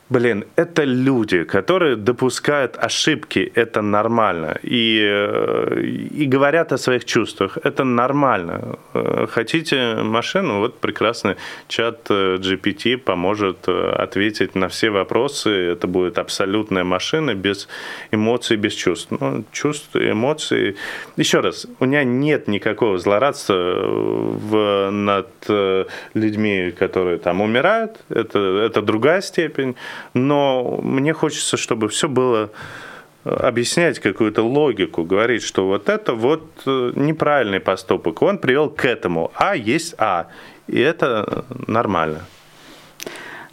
Блин, это люди, которые допускают ошибки, это нормально. И, э, и говорят о своих чувствах, это нормально. Э, хотите машину? Вот прекрасный чат э, GPT поможет ответить на все вопросы. Это будет абсолютная машина без эмоций, без чувств. Ну, чувств, эмоций. Еще раз, у меня нет никакого злорадства в, над людьми, которые там умирают. Это, это другая степень но мне хочется, чтобы все было э, объяснять какую-то логику, говорить, что вот это вот э, неправильный поступок, он привел к этому, а есть а, и это нормально.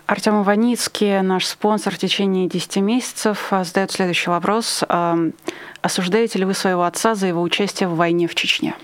Артем Иваницкий, наш спонсор в течение 10 месяцев, э, задает следующий вопрос. Осуждаете ли вы своего отца за его участие в войне в Чечне?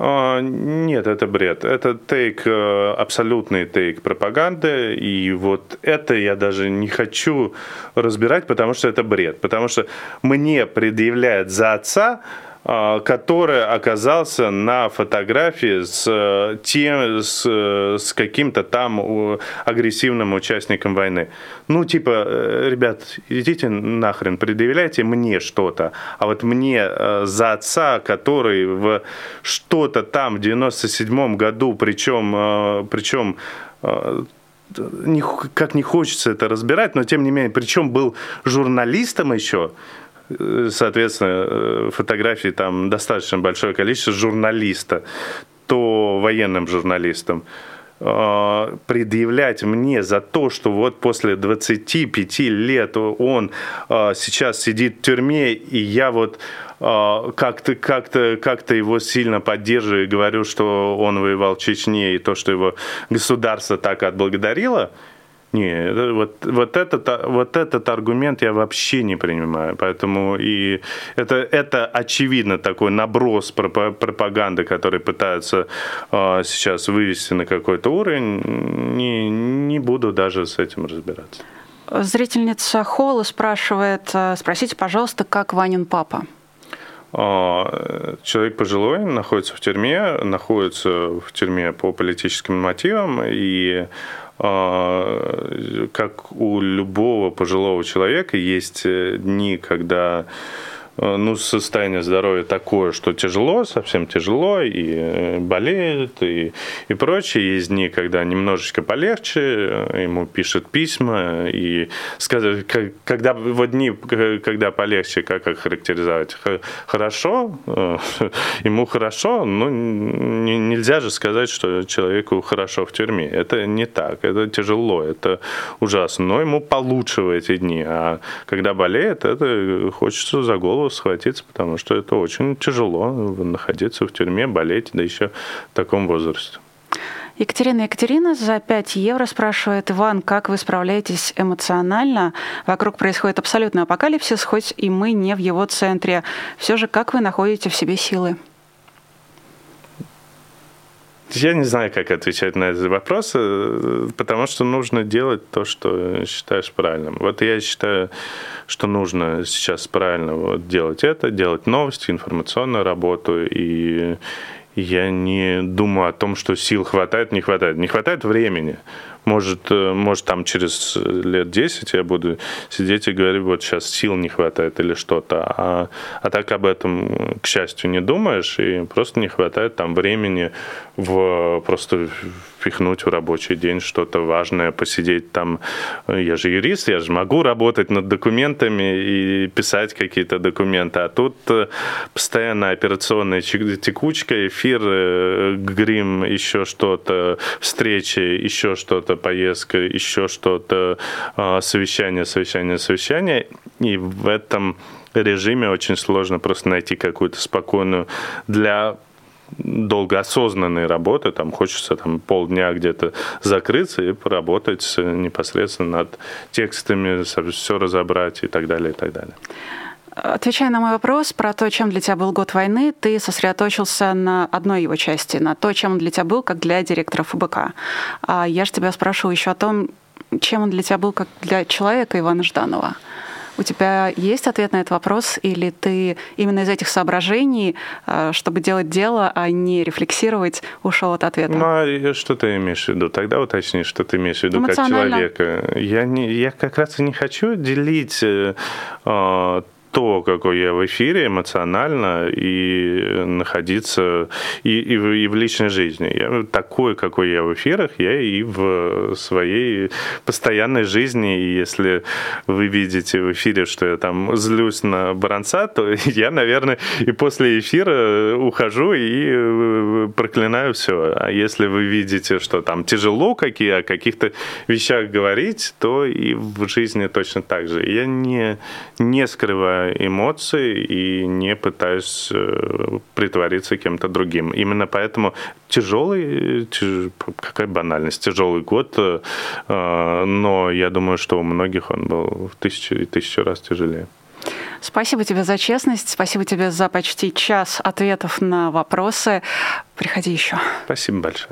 А, нет, это бред. Это тейк, э, абсолютный тейк пропаганды. И вот это я даже не хочу разбирать, потому что это бред. Потому что мне предъявляют за отца который оказался на фотографии с э, тем, с, э, с каким-то там агрессивным участником войны. Ну, типа, э, ребят, идите нахрен, предъявляйте мне что-то, а вот мне за отца, который в что-то там в 97 году, причем, причем как не хочется это разбирать, но тем не менее, причем был журналистом еще, соответственно, э, фотографий там достаточно большое количество журналиста, то военным журналистом. э, предъявлять мне за то, что вот после 25 лет он э, сейчас сидит в тюрьме, и я вот э, как-то как -то, как -то его сильно поддерживаю и говорю, что он воевал в Чечне, и то, что его государство так отблагодарило – не, вот, вот, этот, вот этот аргумент я вообще не принимаю. Поэтому и это, это очевидно такой наброс пропаганды, который пытаются э, сейчас вывести на какой-то уровень. Не, не буду даже с этим разбираться. Зрительница Холла спрашивает, э, спросите, пожалуйста, как Ванин папа? А, человек пожилой, находится в тюрьме, находится в тюрьме по политическим мотивам, и как у любого пожилого человека есть э, дни, когда ну, состояние здоровья такое, что тяжело, совсем тяжело, и э, болеет, и, и прочее. Есть дни, когда немножечко полегче, э, ему пишут письма, и сказать, когда вот дни, когда полегче, как характеризовать? Хорошо, ему хорошо, но нельзя же сказать, что человеку хорошо в тюрьме. Это не так, это тяжело, это ужасно, но ему получше в эти дни, а когда болеет, это хочется за голову схватиться, потому что это очень тяжело находиться в тюрьме, болеть, да еще в таком возрасте. Екатерина Екатерина за 5 евро спрашивает, Иван, как вы справляетесь эмоционально? Вокруг происходит абсолютный апокалипсис, хоть и мы не в его центре. Все же, как вы находите в себе силы? Я не знаю, как отвечать на этот вопрос, потому что нужно делать то, что считаешь правильным. Вот я считаю, что нужно сейчас правильно вот делать это, делать новости, информационную работу, и я не думаю о том, что сил хватает, не хватает. Не хватает времени. Может, э, может там через лет 10 я буду сидеть и говорить, вот сейчас сил не хватает или что-то. А, а так об этом, к счастью, не думаешь, и просто не хватает там времени в просто впихнуть в рабочий день что-то важное, посидеть там. Я же юрист, я же могу работать над документами и писать какие-то документы. А тут э, постоянно операционная текучка, эфир, э, грим, еще что-то, встречи, еще что-то, поездка, еще что-то, а, совещание, совещание, совещание. И в этом режиме очень сложно просто найти какую-то спокойную для долго осознанной работы, там хочется там полдня где-то закрыться и поработать непосредственно над текстами, все разобрать и так далее, и так далее. Отвечая на мой вопрос про то, чем для тебя был год войны, ты сосредоточился на одной его части, на то, чем он для тебя был, как для директора ФБК. А я же тебя спрашиваю еще о том, чем он для тебя был, как для человека Ивана Жданова. У тебя есть ответ на этот вопрос, или ты именно из этих соображений, э, чтобы делать дело, а не рефлексировать, ушел от ответа? Ну, а что ты имеешь в виду? Тогда уточни, что ты имеешь в виду как человека. Я, не, я как раз и не хочу делить э, э то, какой я в эфире эмоционально и находиться и, и, в, и в личной жизни. Я такой, какой я в эфирах, я и в своей постоянной жизни. И если вы видите в эфире, что я там злюсь на Баранца, то я, наверное, и после эфира ухожу и э, проклинаю все. А если вы видите, что там тяжело какие, о каких-то вещах говорить, то и в жизни точно так же. Я не, не скрываю эмоции и не пытаюсь э, притвориться кем-то другим. Именно поэтому тяжелый, тяж... какая банальность, тяжелый год, э, но я думаю, что у многих он был в тысячу и тысячу раз тяжелее. Спасибо тебе за честность, спасибо тебе за почти час ответов на вопросы. Приходи еще. Спасибо большое.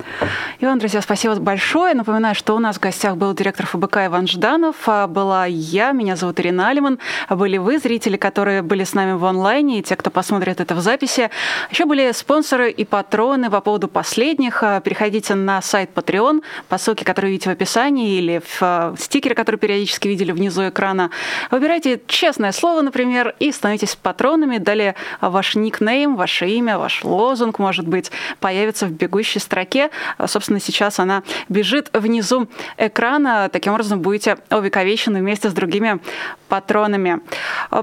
Иван, друзья, спасибо большое. Напоминаю, что у нас в гостях был директор ФБК Иван Жданов. А была я, меня зовут Ирина Алиман. Были вы, зрители, которые были с нами в онлайне, и те, кто посмотрит это в записи. Еще были спонсоры и патроны по поводу последних. А, переходите на сайт Patreon по ссылке, которую видите в описании, или в а, стикере, который периодически видели внизу экрана. Выбирайте честное слово, например, и становитесь патронами. Далее ваш никнейм, ваше имя, ваш лозунг, может быть, появится в бегущей строке. Собственно, сейчас она бежит внизу экрана. Таким образом, будете увековечены вместе с другими патронами.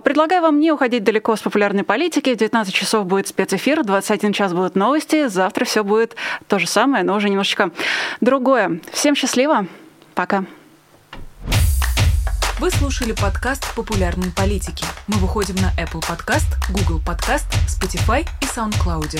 Предлагаю вам не уходить далеко с популярной политики. В 19 часов будет спецэфир, в 21 час будут новости. Завтра все будет то же самое, но уже немножечко другое. Всем счастливо. Пока. Вы слушали подкаст «Популярные политики». Мы выходим на Apple Podcast, Google Podcast, Spotify и SoundCloud.